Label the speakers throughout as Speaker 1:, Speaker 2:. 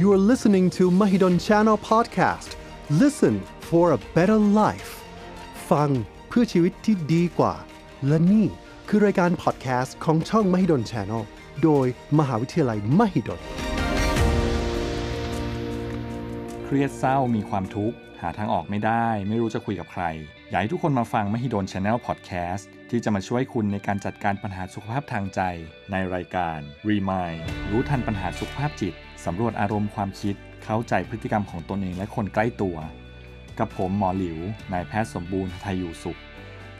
Speaker 1: You are listening to Mahidol Channel Podcast. Listen for a better life. ฟังเพื่อชีวิตที่ดีกว่า และนี่คือรายการ podcast ของช่อง Mahidol Channel โดยมหาวิทยาลัย Mahidol
Speaker 2: เครียดเศร้ามีความทุกข์ หาทางออกไม่ได้ ไม่รู้จะคุยกับใคร อยากให้ทุกคนมาฟังมหิดล Channel Podcast ที่จะมาช่วยคุณในการจัดการปัญหาสุขภาพทางใจ ในรายการ Remind รู้ทันปัญหาสุขภาพจิต สำรวจอารมณ์ความคิดเข้าใจพฤติกรรมของตนเองและคนใกล้ตัว กับผมหมอหลิว นายแพทย์สมบูรณ์ไทยอยู่สุข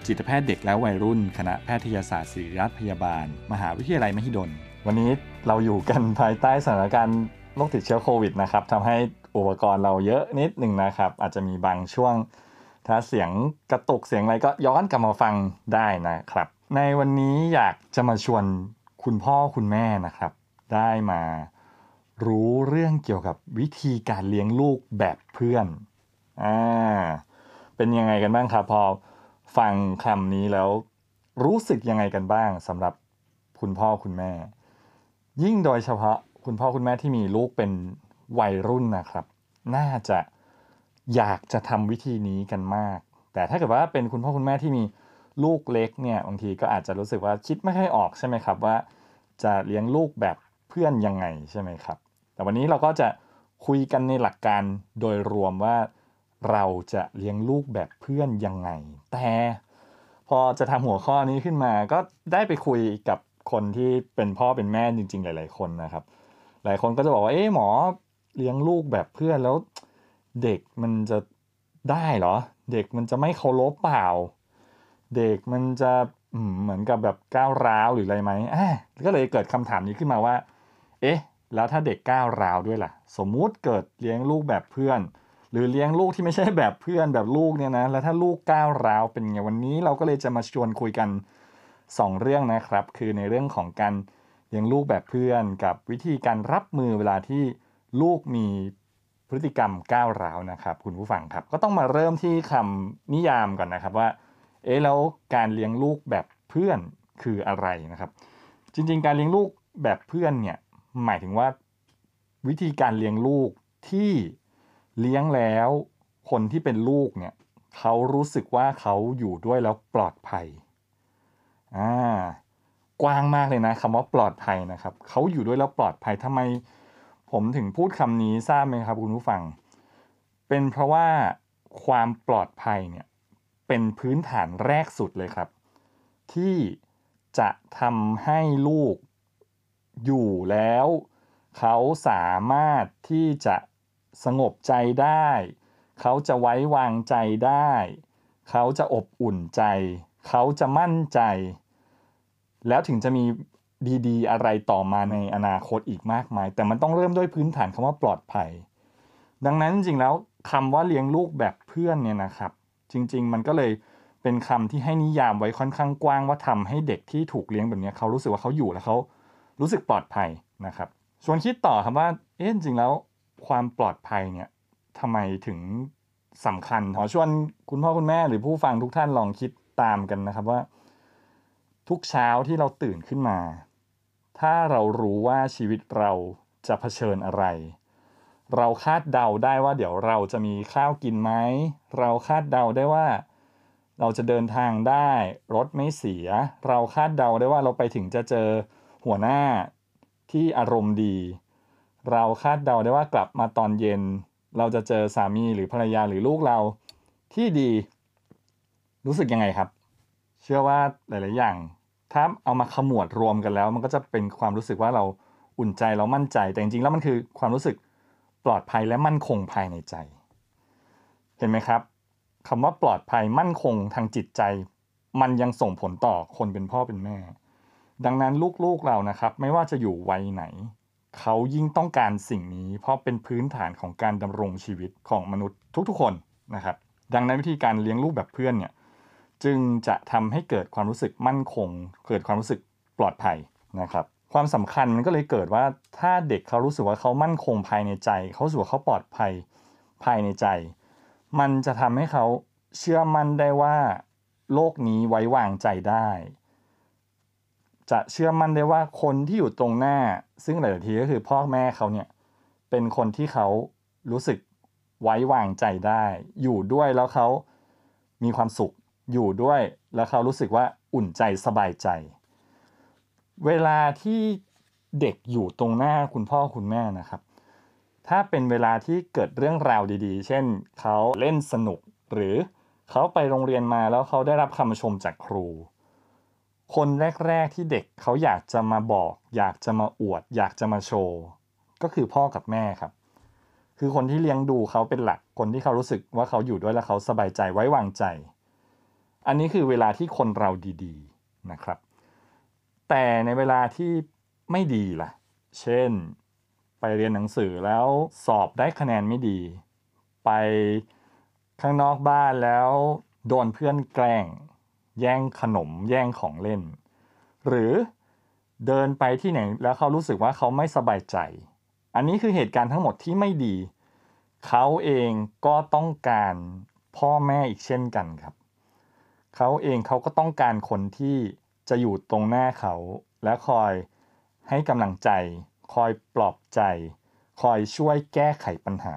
Speaker 2: จิตแพทย์เด็กและวัยรุ่น คณะแพทยศาสตร์ศิริราชพยาบาล มหาวิทยาลัยมหิดล วันนี้เราอยู่กันภายใต้สถานการณ์โรคติดเชื้อโควิดนะครับทำให้อุปกรณ์เราเยอะนิดหนึ่งนะครับ อาจจะมีบางช่วง ถ้าเสียงกระตุกเสียงอะไรก็ย้อนกลับมาฟังได้นะครับ ในวันนี้อยากจะมาชวนคุณพ่อคุณแม่นะครับ ได้มา รู้เรื่องเกี่ยวกับวิธีการเลี้ยงลูกแบบเพื่อนอ่าเป็นยังไงกันบ้างครับ พอฟังคำนี้แล้วรู้สึกยังไงกันบ้างสำหรับคุณพ่อคุณแม่ ยิ่งโดยเฉพาะคุณพ่อคุณแม่ที่มีลูกเป็นวัยรุ่นนะครับ น่าจะอยากจะทำวิธีนี้กันมาก แต่ถ้าเกิดว่าเป็นคุณพ่อคุณแม่ที่มีลูกเล็กเนี่ยบางทีก็อาจจะรู้สึกว่าคิดไม่ค่อยออกใช่ไหมครับว่า จะเลี้ยงลูกแบบเพื่อนยังไงใช่ไหมครับ แต่วันนี้เราก็จะคุยกันในหลักการโดยรวมว่าเราจะเลี้ยงลูกแบบเพื่อนยังไง แต่พอจะทำหัวข้อนี้ขึ้นมาก็ได้ไปคุยกับคนที่เป็นพ่อเป็นแม่จริง ๆ หลาย ๆ คนนะครับ หลายคนก็จะบอกว่าเอ๊หมอเลี้ยงลูกแบบเพื่อนแล้วเด็กมันจะได้เหรอ เด็กมันจะไม่เคารพเปล่า เด็กมันจะเหมือนกับแบบก้าวร้าวหรืออะไรไหมอ่าก็เลยเกิดคำถามนี้ขึ้นมาว่า เอ๊ะ แล้วถ้าเด็กก้าวร้าวด้วยล่ะ สมมุติเกิดเลี้ยงลูกแบบเพื่อน หรือเลี้ยงลูกที่ไม่ใช่แบบเพื่อนแบบลูกเนี่ยนะ แล้วถ้าลูกก้าวร้าวเป็นไงวันนี้เราก็เลยจะมาชวนคุยกัน 2 เรื่องนะครับ คือในเรื่องของการเลี้ยงลูกแบบเพื่อน กับวิธีการรับมือเวลาที่ลูกมีพฤติกรรมก้าวร้าวนะครับ คุณผู้ฟังครับ ก็ต้องมาเริ่มที่คำนิยามก่อนนะครับว่า เอ๊ะแล้วการเลี้ยงลูกแบบเพื่อนคืออะไรนะครับ จริง ๆ การเลี้ยงลูกแบบเพื่อนเนี่ย หมายถึงว่าวิธีการเลี้ยงลูกที่เลี้ยงแล้วคนที่เป็นลูกเนี่ยเขารู้สึกว่าเขาอยู่ด้วยแล้วปลอดภัยอ่ากว้างมากเลยนะคำว่าปลอดภัยนะครับเขาอยู่ด้วยแล้วปลอดภัยทำไมผมถึงพูดคำนี้ทราบไหมครับคุณผู้ฟัง เป็นเพราะว่าความปลอดภัยเนี่ยเป็นพื้นฐานแรกสุดเลยครับ ที่จะทำให้ลูก อยู่แล้ว เขาสามารถที่จะสงบใจได้ เขาจะไว้วางใจได้ เขาจะอบอุ่นใจ เขาจะมั่นใจ แล้วถึงจะมีดีๆ อะไรต่อมาในอนาคตอีกมากมาย แต่มันต้องเริ่มด้วยพื้นฐานคำว่าปลอดภัย ดังนั้นจริงๆแล้วคำว่าเลี้ยงลูกแบบเพื่อนเนี่ยนะครับ จริง ๆ มันก็เลยเป็นคำที่ให้นิยามไว้ค่อนข้างกว้างว่าทำให้เด็กที่ถูกเลี้ยงแบบนี้เขารู้สึกว่าเขาอยู่แล้วเขา รู้สึกปลอดภัยนะครับ ชวนคิดต่อครับว่าเอ๊ะจริงแล้วความปลอดภัยเนี่ยทำไมถึงสำคัญขอชวนคุณพ่อคุณแม่หรือผู้ฟังทุกท่านลองคิดตามกันนะครับว่า ทุกเช้าที่เราตื่นขึ้นมา ถ้าเรารู้ว่าชีวิตเราจะเผชิญอะไร เราคาดเดาได้ว่าเดี๋ยวเราจะมีข้าวกินไหมเราคาดเดาได้ว่า เราจะเดินทางได้ รถไม่เสีย เราคาดเดาได้ว่าเราไปถึงจะเจอ หัวหน้าที่อารมณ์ดี เราคาดเดาได้ว่ากลับมาตอนเย็น เราจะเจอสามีหรือภรรยาหรือลูกเราที่ดี รู้สึกยังไงครับ เชื่อว่าหลาย ๆ อย่าง ถ้าเอามาขมวดรวมกันแล้ว มันก็จะเป็นความรู้สึกว่าเราอุ่นใจเรามั่นใจ แต่จริง ๆ แล้วมันคือความรู้สึกปลอดภัยและมั่นคงภายในใจ เห็นไหมครับคำว่าปลอดภัยมั่นคงทางจิตใจ มันยังส่งผลต่อคนเป็นพ่อเป็นแม่ ดังนั้นลูกๆเรานะครับ ไม่ว่าจะอยู่วัยไหน เขายิ่งต้องการสิ่งนี้ เพราะเป็นพื้นฐานของการดำรงชีวิตของมนุษย์ทุกๆคนนะครับ ดังนั้นวิธีการเลี้ยงลูกแบบเพื่อนเนี่ยจึงจะทำให้เกิดความรู้สึกมั่นคง เกิดความรู้สึกปลอดภัยนะครับ ความสำคัญมันก็เลยเกิดว่าถ้าเด็กเขารู้สึกว่าเขามั่นคงภายในใจ เขาสึกว่าเขาปลอดภัยภายในใจ มันจะทำให้เขาเชื่อมั่นได้ว่า โลกนี้ไว้วางใจได้ จะเชื่อมั่นได้ว่าคนที่อยู่ตรงหน้า ซึ่งหลายๆทีก็คือพ่อแม่เขาเนี่ยเป็นคนที่เขารู้สึกไว้วางใจได้ อยู่ด้วยแล้วเขามีความสุขอยู่ด้วยแล้วเขารู้สึกว่าอุ่นใจสบายใจ เวลาที่เด็กอยู่ตรงหน้าคุณพ่อคุณแม่นะครับ ถ้าเป็นเวลาที่เกิดเรื่องราวดีๆ เช่นเขาเล่นสนุกหรือเขาไปโรงเรียนมาแล้วเขาได้รับคำชมจากครู คนแรก ๆที่เด็กเขาอยากจะมาบอก อยากจะมาอวด อยากจะมาโชว์ ก็คือพ่อกับแม่ครับ คือคนที่เลี้ยงดูเขาเป็นหลักคนที่เขารู้สึกว่าเขาอยู่ด้วยแล้วเขาสบายใจไว้วางใจ อันนี้คือเวลาที่คนเราดีๆนะครับ แต่ในเวลาที่ไม่ดีล่ะ เช่น ไปเรียนหนังสือแล้วสอบได้คะแนนไม่ดี ไปข้างนอกบ้านแล้ว โดนเพื่อนแกล้ง แย่งขนมแย่งของเล่น หรือเดินไปที่ไหนแล้วเขารู้สึกว่าเขาไม่สบายใจ อันนี้คือเหตุการณ์ทั้งหมดที่ไม่ดี เขาเองก็ต้องการพ่อแม่อีกเช่นกันครับ เขาเองเขาก็ต้องการคนที่จะอยู่ตรงหน้าเขา และคอยให้กำลังใจ คอยปลอบใจ คอยช่วยแก้ไขปัญหา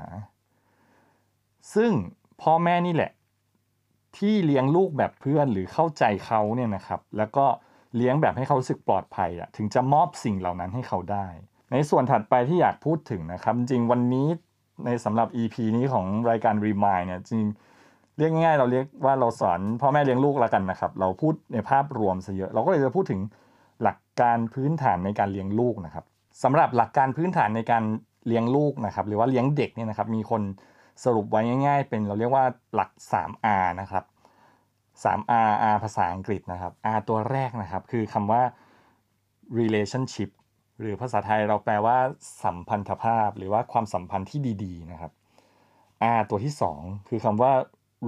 Speaker 2: ซึ่งพ่อแม่นี่แหละ ที่เลี้ยงลูกแบบเพื่อนหรือเข้าใจเขาเนี่ยนะครับ แล้วก็เลี้ยงแบบให้เขารู้สึกปลอดภัยอะถึงจะมอบสิ่งเหล่านั้นให้เขาได้ ในส่วนถัดไปที่อยากพูดถึงนะครับ จริงวันนี้ในสำหรับ EP นี้ของรายการ Remind เนี่ยจริงเรียกง่ายๆเราเรียกว่าเราสอนพ่อแม่เลี้ยงลูกแล้วกันนะครับ เราพูดในภาพรวมซะเยอะ เราก็เลยจะพูดถึงหลักการพื้นฐานในการเลี้ยงลูกนะครับสำหรับหลักการพื้นฐานในการเลี้ยงลูกนะครับ หรือว่าเลี้ยงเด็กเนี่ยนะครับ มีคน สรุปไว้ง่าย ๆ เป็นเราเรียกว่าหลัก 3R นะครับ 3R R ภาษาอังกฤษนะครับ R ตัวแรกนะครับ คือคำว่า relationship หรือภาษาไทยเราแปลว่า สัมพันธภาพ หรือว่าความสัมพันธ์ที่ดีๆนะครับ R ตัวที่ 2 คือคำว่า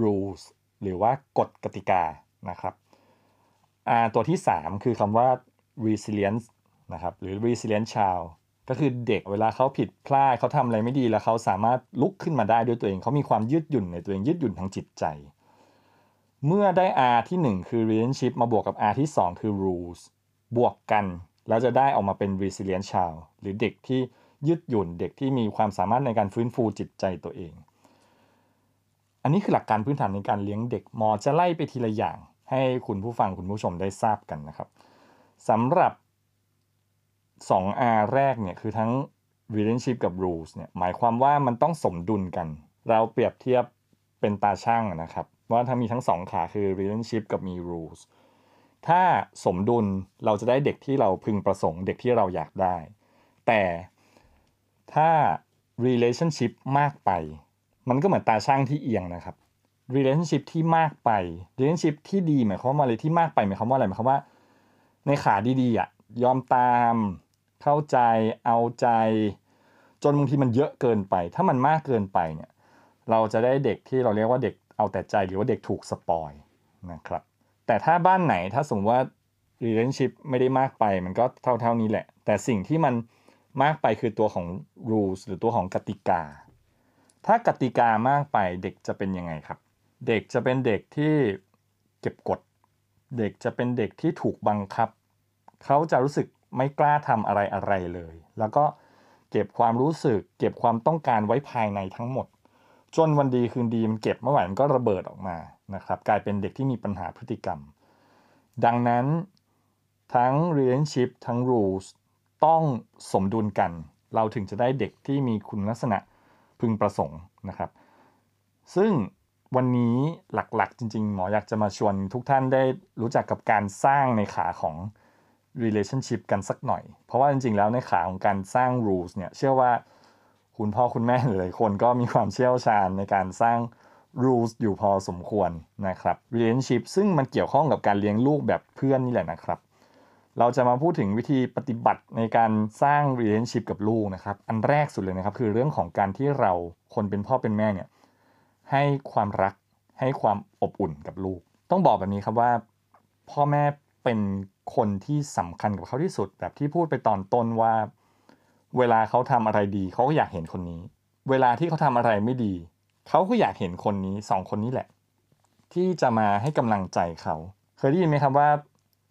Speaker 2: rules หรือว่ากฎกติกานะครับ R ตัวที่ 3 คือคำว่า resilience นะครับ หรือ resilient child ก็คือเด็กเวลาเขาผิดพลาดเขาทำอะไรไม่ดีแล้วเขาสามารถลุกขึ้นมาได้ด้วยตัวเองเขามีความยืดหยุ่นในตัวเองยืดหยุ่นทางจิตใจ เมื่อได้ R ที่ 1 คือ relationship มาบวกกับ R ที่ 2 คือ rules บวกกันแล้วจะได้ออกมาเป็น resilient child หรือเด็กที่ยืดหยุ่นเด็กที่มีความสามารถในการฟื้นฟูจิตใจตัวเอง อันนี้คือหลักการพื้นฐานในการเลี้ยงเด็กหมอจะไล่ไปทีละอย่าง ให้คุณผู้ฟังคุณผู้ชมได้ทราบกันนะครับสำหรับ 2R แรกเนี่ยคือทั้ง relationship กับ rules เนี่ยหมายความว่ามันต้องสมดุลกัน เราเปรียบเทียบเป็นตาช่างนะครับว่าถ้ามีทั้งสองขาคือ relationship กับมี rules ถ้าสมดุลเราจะได้เด็กที่เราพึงประสงค์ เด็กที่เราอยากได้ แต่ถ้า relationship มากไป มันก็เหมือนตาช่างที่เอียงนะครับ relationship ที่มากไป relationship ที่ดีหมายความว่าอะไรที่มากไปหมายความว่าอะไรหมายความว่า ในขาดีๆอะยอมตาม เข้าใจเอาใจ จนบางทีมันเยอะเกินไป ถ้ามันมากเกินไปเนี่ยเราจะได้เด็กที่เราเรียกว่าเด็กเอาแต่ใจหรือว่าเด็กถูกสปอยนะครับแต่ถ้าบ้านไหนถ้าสมมติว่า relationship ไม่ได้มากไปมันก็เท่าๆนี้แหละ แต่สิ่งที่มันมากไปคือตัวของ rules หรือตัวของกติกา ถ้ากติกามากไปเด็กจะเป็นยังไงครับ เด็กจะเป็นเด็กที่เก็บกด เด็กจะเป็นเด็กที่ถูกบังคับ เขาจะรู้สึก ไม่กล้าทำอะไรอะไรเลย แล้วก็เก็บความรู้สึก เก็บความต้องการไว้ภายในทั้งหมด จนวันดีคืนดีมันเก็บเมื่อไหร่มันก็ระเบิดออกมานะครับ กลายเป็นเด็กที่มีปัญหาพฤติกรรม ดังนั้นทั้ง relationship ทั้ง rules ต้องสมดุลกัน เราถึงจะได้เด็กที่มีคุณลักษณะพึงประสงค์นะครับ ซึ่งวันนี้หลักๆ จริง ๆ หมออยากจะมาชวนทุกท่านได้รู้จักกับการสร้างในขาของ relationship กันสักหน่อย เพราะว่าจริงๆ แล้วในขาของการสร้าง rules เนี่ยเชื่อว่าคุณพ่อคุณแม่หลายคนก็มีความเชี่ยวชาญในการสร้าง rules อยู่พอสมควรนะครับ relationship ซึ่งมันเกี่ยวข้องกับการเลี้ยงลูกแบบเพื่อนนี่แหละนะครับ เราจะมาพูดถึงวิธีปฏิบัติในการสร้าง relationship กับลูกนะครับ อันแรกสุดเลยนะครับ คือเรื่องของการที่เราคนเป็นพ่อเป็นแม่เนี่ยให้ความรักให้ความอบอุ่นกับลูก ต้องบอกแบบนี้ครับว่า พ่อแม่ เป็นคนที่สำคัญกับเขาที่สุด แบบที่พูดไปตอนต้นว่า เวลาเขาทำอะไรดีเขาก็อยากเห็นคนนี้ เวลาที่เขาทำอะไรไม่ดี เขาก็อยากเห็นคนนี้สองคนนี้แหละ ที่จะมาให้กำลังใจเขา เคยได้ยินไหมครับว่า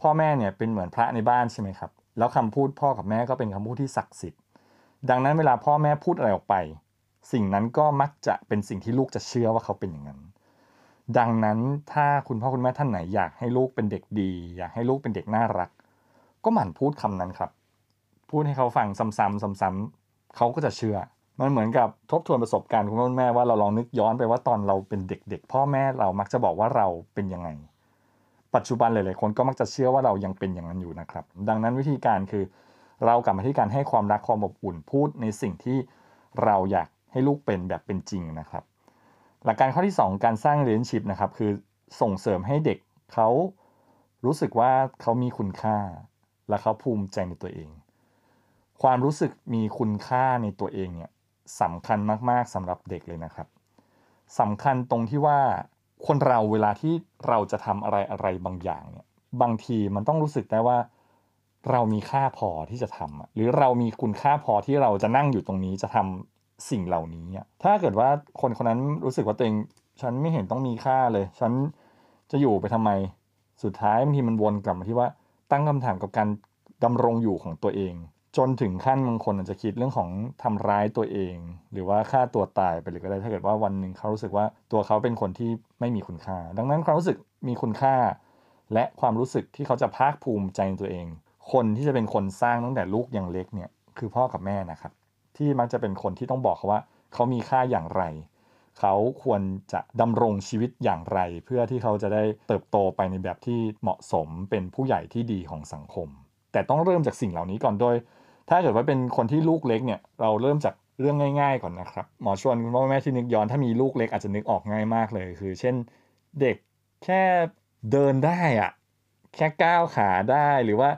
Speaker 2: พ่อแม่เนี่ยเป็นเหมือนพระในบ้านใช่ไหมครับแล้วคำพูดพ่อกับแม่ก็เป็นคำพูดที่ศักดิ์สิทธิ์ ดังนั้นเวลาพ่อแม่พูดอะไรออกไป สิ่งนั้นก็มักจะเป็นสิ่งที่ลูกจะเชื่อว่าเขาเป็นอย่างนั้น ดังนั้นถ้าคุณพ่อคุณแม่ท่านไหนอยากให้ลูกเป็นเด็กดี อยากให้ลูกเป็นเด็กน่ารัก ก็หมั่นพูดคำนั้นครับ พูดให้เขาฟังซ้ำๆซ้ำๆเขาก็จะเชื่อ มันเหมือนกับทบทวนประสบการณ์คุณพ่อคุณแม่ว่าเราลองนึกย้อนไปว่าตอนเราเป็นเด็กๆ พ่อแม่เรามักจะบอกว่าเราเป็นยังไง ปัจจุบันหลายๆคนก็มักจะเชื่อว่าเรายังเป็นอย่างนั้นอยู่นะครับ ดังนั้นวิธีการคือ เรากลับมาที่การให้ความรักความอบอุ่นพูดในสิ่งที่เราอยากให้ลูกเป็นแบบเป็นจริงนะครับ หลักการข้อที่ 2 การสร้างเรียนชิพนะครับ คือส่งเสริมให้เด็กเขารู้สึกว่าเขามีคุณค่า และเขาภูมิใจในตัวเอง ความรู้สึกมีคุณค่าในตัวเองเนี่ยสำคัญมากๆสำหรับเด็กเลยนะครับสำคัญตรงที่ว่าคนเราเวลาที่เราจะทำอะไรอะไรบางอย่างเนี่ยบางทีมันต้องรู้สึกได้ว่า เรามีค่าพอที่จะทำหรือเรามีคุณค่าพอที่เราจะนั่งอยู่ตรงนี้จะทำ สิ่งเหล่านี้ถ้าเกิดว่าคนคนนั้นรู้สึกว่าตัวเอง ฉันไม่เห็นต้องมีค่าเลย ฉันจะอยู่ไปทำไมสุดท้ายบางทีมันวนกลับมาที่ว่าตั้งคำถามกับการดำรงอยู่ของตัวเอง จนถึงขั้นบางคนอาจจะคิดเรื่องของทำร้ายตัวเอง หรือว่าฆ่าตัวตายไปเลยก็ได้ ถ้าเกิดว่าวันหนึ่งเขารู้สึกว่าตัวเขาเป็นคนที่ไม่มีคุณค่า ดังนั้นความรู้สึกมีคุณค่า และความรู้สึกที่เขาจะภาคภูมิใจในตัวเอง คนที่จะเป็นคนสร้างตั้งแต่ลูกยังเล็กเนี่ยคือพ่อกับแม่นะครับ ที่มักจะเป็นคนที่ต้องบอกเขาว่า เขามีค่าอย่างไร เขาควรจะดำรงชีวิตอย่างไร เพื่อที่เขาจะได้เติบโตไปในแบบที่เหมาะสมเป็นผู้ใหญ่ที่ดีของสังคม แต่ต้องเริ่มจากสิ่งเหล่านี้ก่อนโดย ถ้าเกิดว่าเป็นคนที่ลูกเล็กเนี่ยเราเริ่มจากเรื่องง่าย ๆ ก่อนนะครับหมอชวนคุณพ่อแม่ที่นึกย้อนถ้ามีลูกเล็กอาจจะนึกออกง่ายมากเลย คือ เช่นเด็กแค่เดินได้อะแค่ก้าวขาได้หรือว่า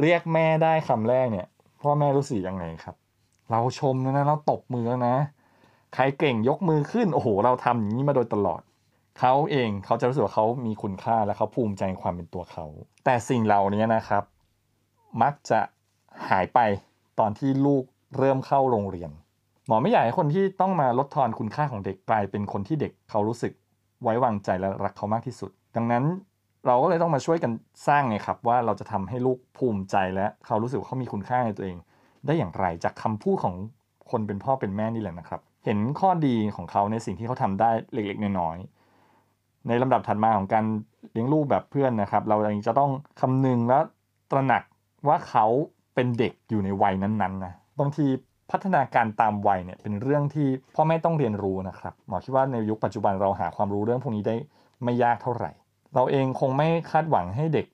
Speaker 2: เรียกแม่ได้คำแรกเนี่ย พ่อแม่รู้สึกยังไงครับ เราชมแล้วนะเราตบมือแล้วนะ ใครเก่งยกมือขึ้น โอ้โห เราทำอย่างนี้มาโดยตลอด เขาเองเขาจะรู้สึกว่าเขามีคุณค่าและเขาภูมิใจในความเป็นตัวเขา แต่สิ่งเหล่านี้นะครับ มักจะหายไปตอนที่ลูกเริ่มเข้าโรงเรียน หมอไม่อยากให้คนที่ต้องมาลดทอนคุณค่าของเด็กกลายเป็นคนที่เด็กเขารู้สึกไว้วางใจและรักเขามากที่สุด ดังนั้นเราก็เลยต้องมาช่วยกันสร้างไงครับว่าเราจะทำให้ลูกภูมิใจและเขารู้สึกว่าเขามีคุณค่าในตัวเอง ได้อย่างไรจากคำพูดของคนเป็นพ่อเป็นแม่นี่แหละนะครับ เห็นข้อดีของเขาในสิ่งที่เขาทำได้เล็กๆน้อยๆในลำดับถัดมาของการเลี้ยงลูกแบบเพื่อนนะครับ เราเองจะต้องคำนึงและตระหนักว่าเขาเป็นเด็กอยู่ในวัยนั้นๆนะบางทีพัฒนาการตามวัยเนี่ยเป็นเรื่องที่พ่อแม่ต้องเรียนรู้นะครับหมอคิดว่าในยุคปัจจุบันเราหาความรู้เรื่องพวกนี้ได้ไม่ยากเท่าไหร่ เราเองคงไม่คาดหวังให้เด็ก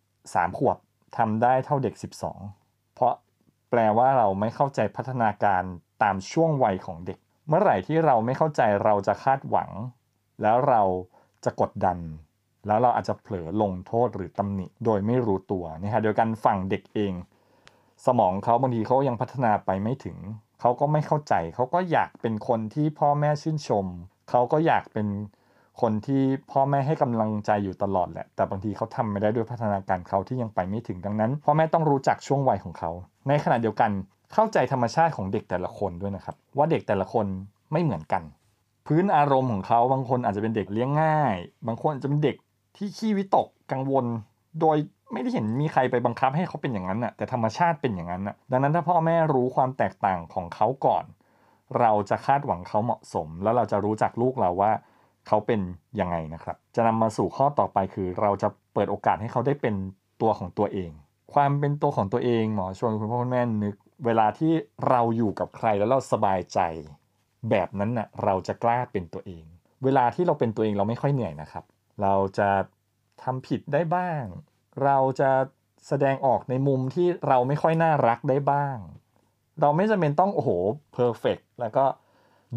Speaker 2: 3 ขวบทำได้เท่าเด็ก 12 แปลว่าเราไม่เข้าใจพัฒนาการตามช่วงวัยของเด็ก เมื่อไหร่ที่เราไม่เข้าใจเราจะคาดหวัง แล้วเราจะกดดัน แล้วเราอาจจะเผลอลงโทษหรือตำหนิ โดยไม่รู้ตัวนะฮะโดยการฝั่งเด็กเอง สมองเขาบางทีเขายังพัฒนาไปไม่ถึง เขาก็ไม่เข้าใจ เขาก็อยากเป็นคนที่พ่อแม่ชื่นชม เขาก็อยากเป็นคนที่พ่อแม่ให้กำลังใจอยู่ตลอดแหละ แต่บางทีเขาทำไม่ได้ด้วยพัฒนาการเขาที่ยังไปไม่ถึงดังนั้น พ่อแม่ต้องรู้จักช่วงวัยของเขา ในขณะเดียวกันเข้าใจธรรมชาติของเด็กแต่ละคนด้วยนะครับ ว่าเด็กแต่ละคนไม่เหมือนกัน พื้นอารมณ์ของเขาบางคนอาจจะเป็นเด็กเลี้ยงง่าย บางคนอาจจะเป็นเด็กที่ขี้วิตกกังวล โดยไม่ได้เห็นมีใครไปบังคับให้เขาเป็นอย่างนั้นน่ะแต่ธรรมชาติเป็นอย่างนั้นน่ะดังนั้นถ้าพ่อแม่รู้ความแตกต่างของเขาก่อน เราจะคาดหวังเขาเหมาะสม แล้วเราจะรู้จักลูกเราว่าเขาเป็นยังไงนะครับ จะนำมาสู่ข้อต่อไปคือ เราจะเปิดโอกาสให้เขาได้เป็นตัวของตัวเอง ความเป็นตัวของตัวเองหมอชวนคุณพ่อคุณแม่นึก เวลาที่เราอยู่กับใครแล้วเราสบายใจ แบบนั้นน่ะเราจะกล้าเป็นตัวเอง เวลาที่เราเป็นตัวเองเราไม่ค่อยเหนื่อยนะครับ เราจะทำผิดได้บ้าง เราจะแสดงออกในมุมที่เราไม่ค่อยน่ารักได้บ้าง เราไม่จำเป็นต้องโอ้โหเพอร์เฟกแล้วก็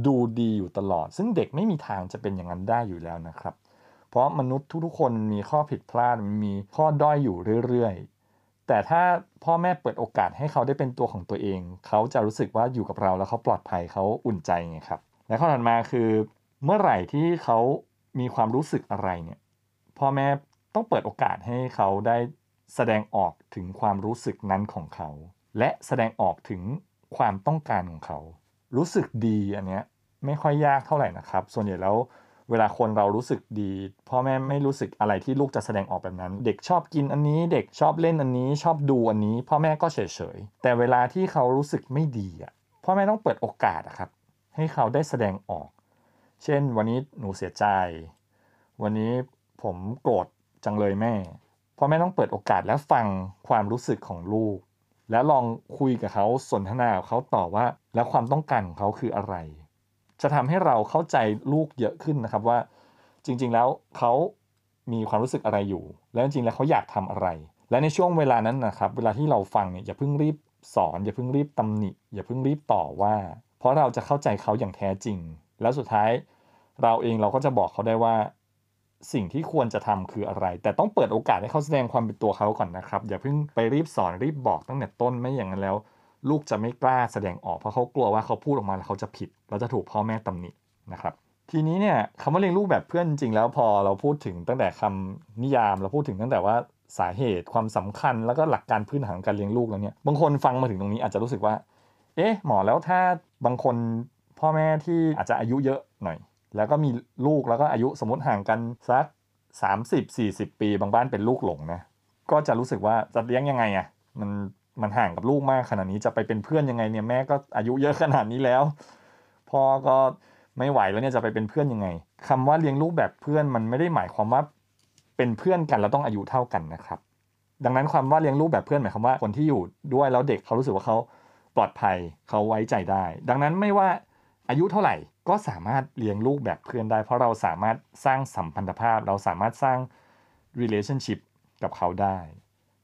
Speaker 2: ดูดีอยู่ตลอด ซึ่งเด็กไม่มีทางจะเป็นอย่างนั้นได้อยู่แล้วนะครับ เพราะมนุษย์ทุกๆคนมีข้อผิดพลาดมีข้อด้อยอยู่เรื่อย แต่ถ้าพ่อแม่เปิดโอกาสให้เขาได้เป็นตัวของตัวเอง เขาจะรู้สึกว่าอยู่กับเราแล้วเขาปลอดภัยเขาอุ่นใจไงครับ และข้อถัดมาคือเมื่อไหร่ที่เขามีความรู้สึกอะไรเนี่ยพ่อแม่ต้องเปิดโอกาสให้เขาได้แสดงออกถึงความรู้สึกนั้นของเขา และแสดงออกถึงความต้องการของเขา รู้สึกดีอันเนี้ยไม่ค่อยยากเท่าไหร่นะครับ ส่วนใหญ่แล้ว เวลาคนเรารู้สึกดีพ่อแม่ไม่รู้สึกอะไรที่ลูกจะแสดงออกแบบนั้น เด็กชอบกินอันนี้ เด็กชอบเล่นอันนี้ ชอบดูอันนี้ พ่อแม่ก็เฉยๆแต่เวลาที่เขารู้สึกไม่ดีอะพ่อแม่ต้องเปิดโอกาสครับ ให้เขาได้แสดงออก เช่น วันนี้หนูเสียใจ วันนี้ผมโกรธจังเลยแม่พ่อแม่ต้องเปิดโอกาสและฟังความรู้สึกของลูก แล้วลองคุยกับเขาสนทนากับเขาต่อว่า แล้วความต้องการของเขาคืออะไร จะทำให้เราเข้าใจลูกเยอะขึ้นนะครับว่า จริง ๆ แล้วเขามีความรู้สึกอะไรอยู่ แล้วจริงๆแล้วเขาอยากทำอะไร และในช่วงเวลานั้นนะครับ เวลาที่เราฟังเนี่ยอย่าเพิ่งรีบสอน อย่าเพิ่งรีบตำหนิ อย่าเพิ่งรีบต่อว่า เพราะเราจะเข้าใจเขาอย่างแท้จริง แล้วสุดท้ายเราเองเราก็จะบอกเขาได้ว่าสิ่งที่ควรจะทำคืออะไร แต่ต้องเปิดโอกาสให้เขาแสดงความเป็นตัวเขาก่อนนะครับ อย่าเพิ่งไปรีบสอนรีบบอกตั้งแต่ต้นไม่อย่างนั้นแล้ว ลูกจะไม่กล้าแสดงออกเพราะเขากลัวว่าเขาพูดออกมาแล้วเขาจะผิด แล้วจะถูกพ่อแม่ตำหนินะครับ ทีนี้เนี่ยคำว่าเลี้ยงลูกแบบเพื่อนจริงแล้วพอเราพูดถึงตั้งแต่คำนิยามเราพูดถึงตั้งแต่ว่าสาเหตุความสำคัญแล้วก็หลักการพื้นฐานการเลี้ยงลูกแล้วเนี่ยบางคนฟังมาถึงตรงนี้อาจจะรู้สึกว่า เอ๊ะหมอแล้วถ้าบางคนพ่อแม่ที่อาจจะอายุเยอะหน่อย แล้วก็มีลูกแล้วก็อายุสมมติห่างกันสัก 30-40 ปี บางบ้านเป็นลูกหลงนะก็จะรู้สึกว่าจะเลี้ยงยังไงอะ่ะมันมันห่างกับลูกมากขนาดนี้จะไปเป็นเพื่อนยังไงเนี่ยแม่ก็อายุเยอะขนาดนี้แล้ว พ่อก็ไม่ไหวแล้วเนี่ยจะไปเป็นเพื่อนยังไงคำว่าเลี้ยงลูกแบบเพื่อนมันไม่ได้หมายความว่าเป็นเพื่อนกันแล้วต้องอายุเท่ากันนะครับ ดังนั้นความว่าเลี้ยงลูกแบบเพื่อนหมายความว่าคนที่อยู่ด้วยแล้วเด็กเขารู้สึกว่าเขาปลอดภัยเขาไว้ใจได้ ดังนั้นไม่ว่าอายุเท่าไหร่ก็สามารถเลี้ยงลูกแบบเพื่อนได้ เพราะเราสามารถสร้างสัมพันธภาพ เราสามารถสร้าง relationship กับเขาได้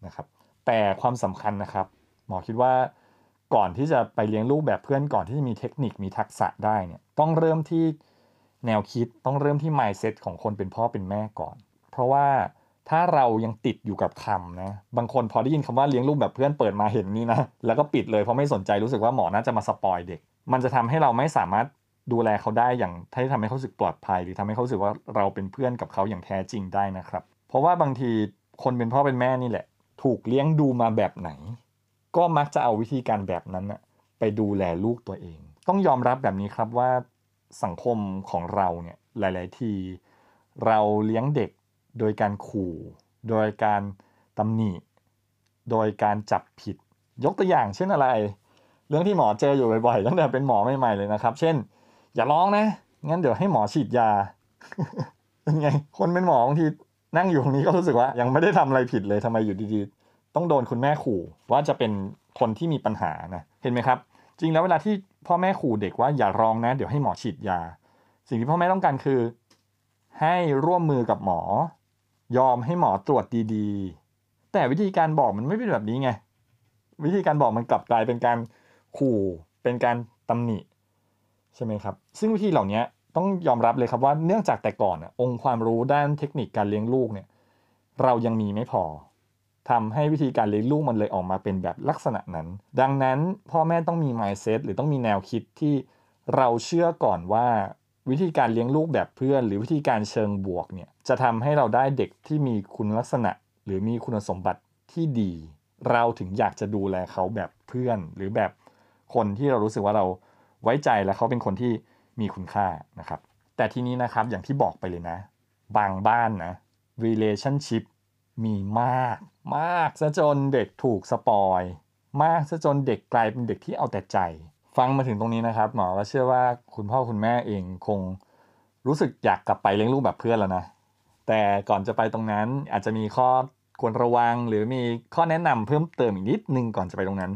Speaker 2: นะครับ แต่ความสำคัญนะครับ หมอคิดว่า ก่อนที่จะไปเลี้ยงลูกแบบเพื่อนก่อนที่จะมีเทคนิคมีทักษะได้เนี่ยต้องเริ่มที่แนวคิดต้องเริ่มที่ mindset ของคนเป็นพ่อเป็นแม่ก่อน เพราะว่าถ้าเรายังติดอยู่กับคำนะบางคนพอได้ยินคำว่าเลี้ยงลูกแบบเพื่อนเปิดมาเห็นนี่นะแล้วก็ปิดเลยเพราะไม่สนใจรู้สึกว่าหมอน่าจะมาสปอยเด็ก มันจะทำให้เราไม่สามารถดูแลเขาได้อย่างที่ทำให้เขาสึกปลอดภัย หรือทำให้เขาสึกว่าเราเป็นเพื่อนกับเขาอย่างแท้จริงได้นะครับ เพราะว่าบางทีคนเป็นพ่อเป็นแม่นี่แหละ ถูกเลี้ยงดูมาแบบไหน ก็มักจะเอาวิธีการแบบนั้นนะไปดูแลลูกตัวเอง ต้องยอมรับแบบนี้ครับว่าสังคมของเราเนี่ยหลาย ๆ ที เราเลี้ยงเด็กโดยการขู่ โดยการตำหนิโดยการจับผิด ยกตัวอย่างเช่นอะไร เรื่องที่หมอเจออยู่บ่อย ๆ ตั้งแต่เป็นหมอใหม่ ๆ เลยนะครับ เช่น อย่าร้องนะ งั้นเดี๋ยวให้หมอฉีดยาเป็นไงคนเป็นหมอบางทีนั่งอยู่ตรงนี้ก็รู้สึกว่ายังไม่ได้ทำอะไรผิดเลยทำไมอยู่ดีๆ ต้องโดนคุณแม่ขู่ว่าจะเป็นคนที่มีปัญหานะเห็นไหมครับ จริงแล้วเวลาที่พ่อแม่ขู่เด็กว่าอย่าร้องนะ เดี๋ยวให้หมอฉีดยา สิ่งที่พ่อแม่ต้องการคือ ให้ร่วมมือกับหมอ ยอมให้หมอตรวจดีๆ แต่วิธีการบอกมันไม่เป็นแบบนี้ไงวิธีการบอกมันกลับกลายเป็นการขู่เป็นการตำหนิใช่ไหมครับ ซึ่งวิธีเหล่านี้ต้องยอมรับเลยครับว่าเนื่องจากแต่ก่อนองค์ความรู้ด้านเทคนิคการเลี้ยงลูกเนี่ยเรายังมีไม่พอ ทำให้วิธีการเลี้ยงลูกมันเลยออกมาเป็นแบบลักษณะนั้น ดังนั้นพ่อแม่ต้องมี mindset หรือต้องมีแนวคิดที่เราเชื่อก่อนว่าวิธีการเลี้ยงลูกแบบเพื่อน หรือวิธีการเชิงบวกเนี่ยจะทำให้เราได้เด็กที่มีคุณลักษณะ หรือมีคุณสมบัติที่ดี เราถึงอยากจะดูแลเขาแบบเพื่อน หรือแบบคนที่เรารู้สึกว่าเราไว้ใจและเขาเป็นคนที่มีคุณค่านะครับ แต่ทีนี้นะครับอย่างที่บอกไปเลยนะ บางบ้านนะ relationship มีมากมากซะจนเด็กถูกสปอย มากซะจนเด็กกลายเป็นเด็กที่เอาแต่ใจ ฟังมาถึงตรงนี้นะครับ หมอก็เชื่อว่าคุณพ่อคุณแม่เองคงรู้สึกอยากกลับไปเลี้ยงลูกแบบเพื่อนแล้วนะ แต่ก่อนจะไปตรงนั้นอาจจะมีข้อควรระวัง หรือมีข้อแนะนำเพิ่มเติมอีกนิดนึงก่อนจะไปตรงนั้น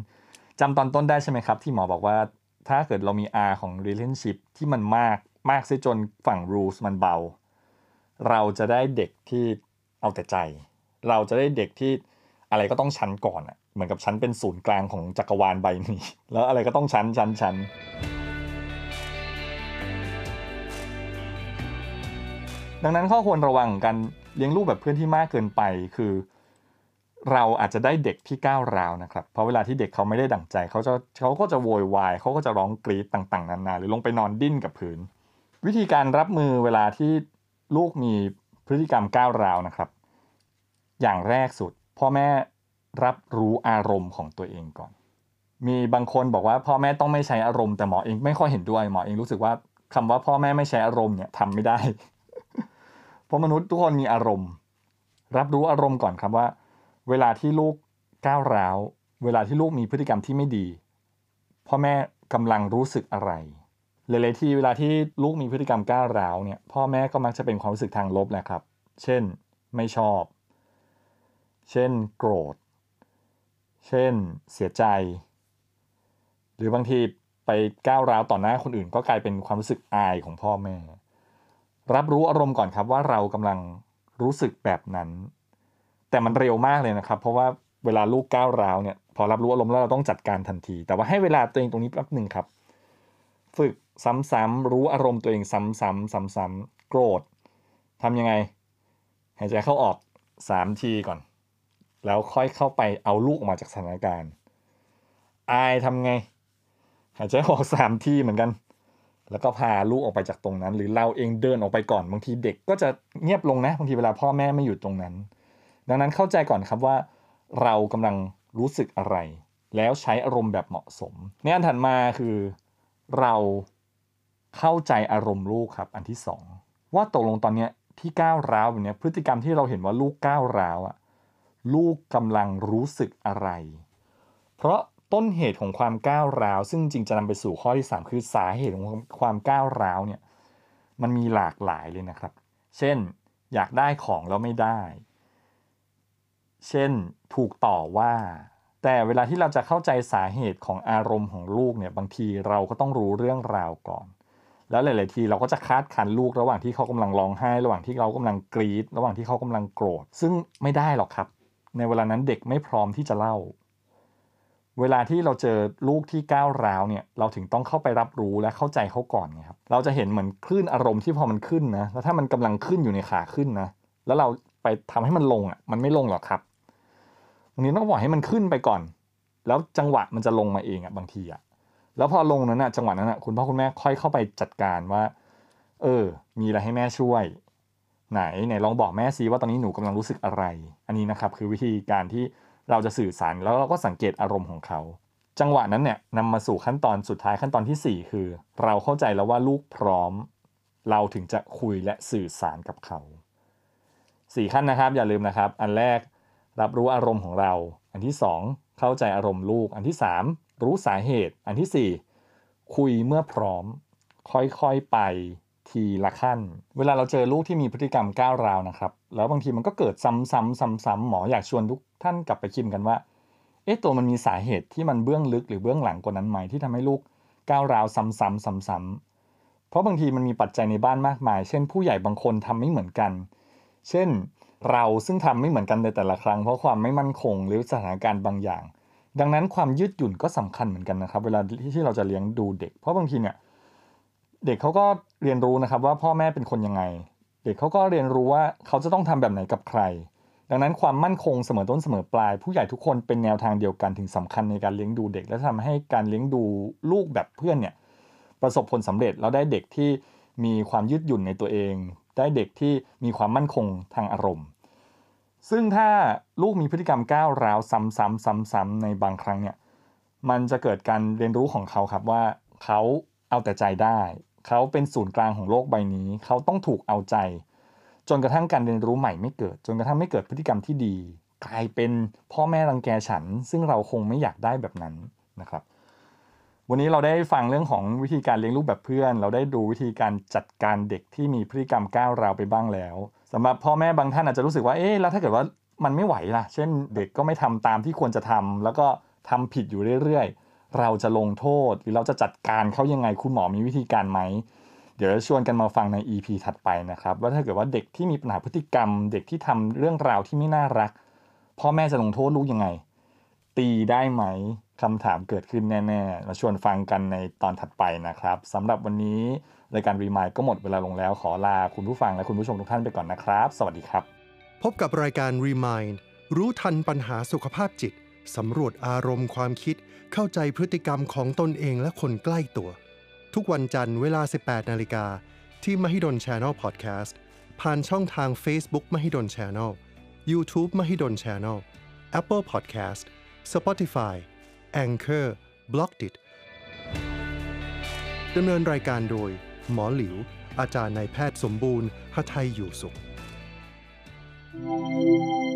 Speaker 2: จำตอนต้นได้ใช่ไหมครับ ที่หมอบอกว่าถ้าเกิดเรามี R ของ relationship ที่มันมากมากซะจนฝั่ง rules มันเบา เราจะได้เด็กที่เอาแต่ใจ เราจะได้เด็กที่อะไรก็ต้องชั้นก่อนอะเหมือนกับชั้นเป็นศูนย์กลางของจักรวาลใบนี้ แล้วอะไรก็ต้องชั้นชั้นชั้นดังนั้นข้อควรระวังกันเลี้ยงลูกแบบเพื่อนที่มากเกินไปคือ เราอาจจะได้เด็กที่ก้าวร้าวนะครับ เพราะเวลาที่เด็กเขาไม่ได้ดั่งใจเขาจะเขาก็จะโวยวายเขาก็จะร้องกรีดต่างๆนานาหรือลงไปนอนดิ้นกับพื้น วิธีการรับมือเวลาที่ลูกมีพฤติกรรมก้าวร้าวนะครับ อย่างแรกสุด พ่อแม่รับรู้อารมณ์ของตัวเองก่อน มีบางคนบอกว่าพ่อแม่ต้องไม่ใช้อารมณ์แต่หมอเองไม่ค่อยเห็นด้วยหมอเองรู้สึกว่าคำว่าพ่อแม่ไม่ใช้อารมณ์เนี่ยทำไม่ได้ เพราะมนุษย์ทุกคนมีอารมณ์ รับรู้อารมณ์ก่อนครับว่า เวลาที่ลูกก้าวร้าว เวลาที่ลูกมีพฤติกรรมที่ไม่ดี พ่อแม่กำลังรู้สึกอะไรหลายๆที่เวลาที่ลูกมีพฤติกรรมก้าวร้าวเนี่ยพ่อแม่ก็มักจะเป็นความรู้สึกทางลบแหละครับ เช่น ไม่ชอบ เช่นโกรธ เช่นเสียใจ หรือบางทีไปก้าวร้าวต่อหน้าคนอื่น ก็กลายเป็นความรู้สึกอายของพ่อแม่ รับรู้อารมณ์ก่อนครับว่าเรากำลังรู้สึกแบบนั้น แต่มันเร็วมากเลยนะครับ เพราะว่าเวลาลูกก้าวร้าวเนี่ยพอรับรู้อารมณ์แล้วเราต้องจัดการทันที แต่ว่าให้เวลาตัวเองตรงนี้แป๊บหนึ่งครับ ฝึกซ้ำๆรู้อารมณ์ตัวเองซ้ำๆซ้ำๆโกรธทำยังไง หายใจเข้าออกสามทีก่อน แล้วค่อยเข้าไปเอาลูกออกมาจากสถานการณ์อายทำไง หายใจออกสามที่เหมือนกัน แล้วก็พาลูกออกไปจากตรงนั้น หรือเราเองเดินออกไปก่อนบางทีเด็กก็จะเงียบลงนะบางทีเวลาพ่อแม่ไม่อยู่ตรงนั้น ดังนั้นเข้าใจก่อนครับว่า เรากำลังรู้สึกอะไร แล้วใช้อารมณ์แบบเหมาะสมในอันถัดมาคือเราเข้าใจอารมณ์ลูกครับ อันที่สองว่าตกลงตอนเนี้ยที่ก้าวร้าวแบบนี้พฤติกรรมที่เราเห็นว่าลูกก้าวร้าวอะ ลูกกำลังรู้สึกอะไร เพราะต้นเหตุของความก้าวร้าว ซึ่งจริงจะนำไปสู่ข้อที่ 3 คือสาเหตุของความก้าวร้าวเนี่ยมันมีหลากหลายเลยนะครับ เช่นอยากได้ของแล้วไม่ได้ เช่นถูกต่อว่า แต่เวลาที่เราจะเข้าใจสาเหตุของอารมณ์ของลูกเนี่ยบางทีเราก็ต้องรู้เรื่องราวก่อน แล้วหลาย ๆ ทีเราก็จะคาดคันลูกระหว่างที่เขากำลังร้องไห้ ระหว่างที่เรากำลังกรีด ระหว่างที่เขากำลังโกรธ ซึ่งไม่ได้หรอกครับ ในเวลานั้นเด็กไม่พร้อมที่จะเล่า เวลาที่เราเจอลูกที่ก้าวร้าวเนี่ยเราถึงต้องเข้าไปรับรู้และเข้าใจเขาก่อนไงครับเราจะเห็นเหมือนคลื่นอารมณ์ที่พอมันขึ้นนะแล้วถ้ามันกำลังขึ้นอยู่ในขาขึ้นนะแล้วเราไปทำให้มันลงอะมันไม่ลงหรอกครับบางทีต้องปล่อยให้มันขึ้นไปก่อน แล้วจังหวะมันจะลงมาเองอะบางทีอะแล้วพอลงนั้นอะจังหวะนั้นอะคุณพ่อคุณแม่ค่อยเข้าไปจัดการว่า เออ มีอะไรให้แม่ช่วย ไหนไหนลองบอกแม่ซิว่าตอนนี้หนูกำลังรู้สึกอะไร อันนี้นะครับคือวิธีการที่เราจะสื่อสารแล้วเราก็สังเกตอารมณ์ของเขา จังหวะนั้นเนี่ยนำมาสู่ขั้นตอนสุดท้ายขั้นตอนที่ 4 คือ เราเข้าใจแล้วว่าลูกพร้อม เราถึงจะคุยและสื่อสารกับเขาสี่ขั้นนะครับอย่าลืมนะครับ อันแรกรับรู้อารมณ์ของเรา อันที่ 2 เข้าใจอารมณ์ลูก อันที่ 3 รู้สาเหตุ อันที่ 4 คุยเมื่อพร้อม ค่อยๆไป ทีละขั้น เวลาเราเจอลูกที่มีพฤติกรรมก้าวร้าวนะครับ แล้วบางทีมันก็เกิดซ้ำๆซ้ำๆหมออยากชวนทุกท่านกลับไปคิดกันว่า เอ๊ะตัวมันมีสาเหตุที่มันเบื้องลึกหรือเบื้องหลังกว่านั้นไหมที่ทำให้ลูกก้าวร้าวซ้ำๆซ้ำๆเพราะบางทีมันมีปัจจัยในบ้านมากมาย เช่น ผู้ใหญ่บางคนทำไม่เหมือนกัน เช่น เราซึ่งทำไม่เหมือนกันในแต่ละครั้ง เพราะความไม่มั่นคงหรือสถานการณ์บางอย่าง ดังนั้นความยืดหยุ่นก็สำคัญเหมือนกันนะครับ เวลาที่เราจะเลี้ยงดูเด็ก เพราะบางทีเนี่ยเด็กเขาก็ เรียนรู้นะครับว่าพ่อแม่เป็นคนยังไง เด็กเขาก็เรียนรู้ว่าเขาจะต้องทำแบบไหนกับใคร ดังนั้นความมั่นคงเสมอต้นเสมอปลาย ผู้ใหญ่ทุกคนเป็นแนวทางเดียวกันถึงสำคัญในการเลี้ยงดูเด็ก และทำให้การเลี้ยงดูลูกแบบเพื่อนเนี่ยประสบผลสำเร็จแล้วได้เด็กที่มีความยืดหยุ่นในตัวเอง ได้เด็กที่มีความมั่นคงทางอารมณ์ ซึ่งถ้าลูกมีพฤติกรรมก้าวร้าวซ้ำๆๆ ๆ ในบางครั้งเนี่ยมันจะเกิดการเรียนรู้ของเขาครับว่าเขาเอาแต่ใจได้ เขาเป็นศูนย์กลางของโลกใบนี้ เขาต้องถูกเอาใจ จนกระทั่งการเรียนรู้ใหม่ไม่เกิด จนกระทั่งไม่เกิดพฤติกรรมที่ดี กลายเป็นพ่อแม่รังแกฉัน ซึ่งเราคงไม่อยากได้แบบนั้นนะครับ วันนี้เราได้ฟังเรื่องของวิธีการเลี้ยงลูกแบบเพื่อน เราได้ดูวิธีการจัดการเด็กที่มีพฤติกรรมก้าวร้าวไปบ้างแล้วสำหรับพ่อแม่บางท่านอาจจะรู้สึกว่าเอ๊ะแล้วถ้าเกิดว่ามันไม่ไหวล่ะ เช่น เด็กก็ไม่ทำตามที่ควรจะทำแล้วก็ทำผิดอยู่เรื่อยๆ เราจะลงโทษ หรือเราจะจัดการเขายังไงคุณหมอมีวิธีการไหม เดี๋ยวจะชวนกันมาฟังใน EP ถัดไปนะครับ ว่าถ้าเกิดว่าเด็กที่มีปัญหาพฤติกรรม เด็กที่ทำเรื่องราวที่ไม่น่ารัก พ่อแม่จะลงโทษลูกยังไง ตีได้ไหมคำถามเกิดขึ้นแน่ๆมาชวนฟังกันในตอนถัดไปนะครับสำหรับวันนี้รายการรีมายก็หมดเวลาลงแล้วขอลาคุณผู้ฟังและคุณผู้ชมทุกท่านไปก่อนนะครับ สวัสดีครับ
Speaker 1: พบกับรายการ Remind รู้ทันปัญหาสุขภาพจิต สำรวจอารมณ์ความคิด เข้าใจพฤติกรรมของตนเองและคนใกล้ตัว ทุกวันจันทร์เวลา 18 นาฬิกา ที่ Mahidol Channel Podcast ผ่านช่องทาง Facebook Mahidol Channel YouTube Mahidol Channel Apple Podcast Spotify Anchor b l o g d i t ดำเนินรายการโดย หมอหลิว อาจารย์นายแพทย์สมบูรณ์หทัยอยู่สุข
Speaker 3: Thank you.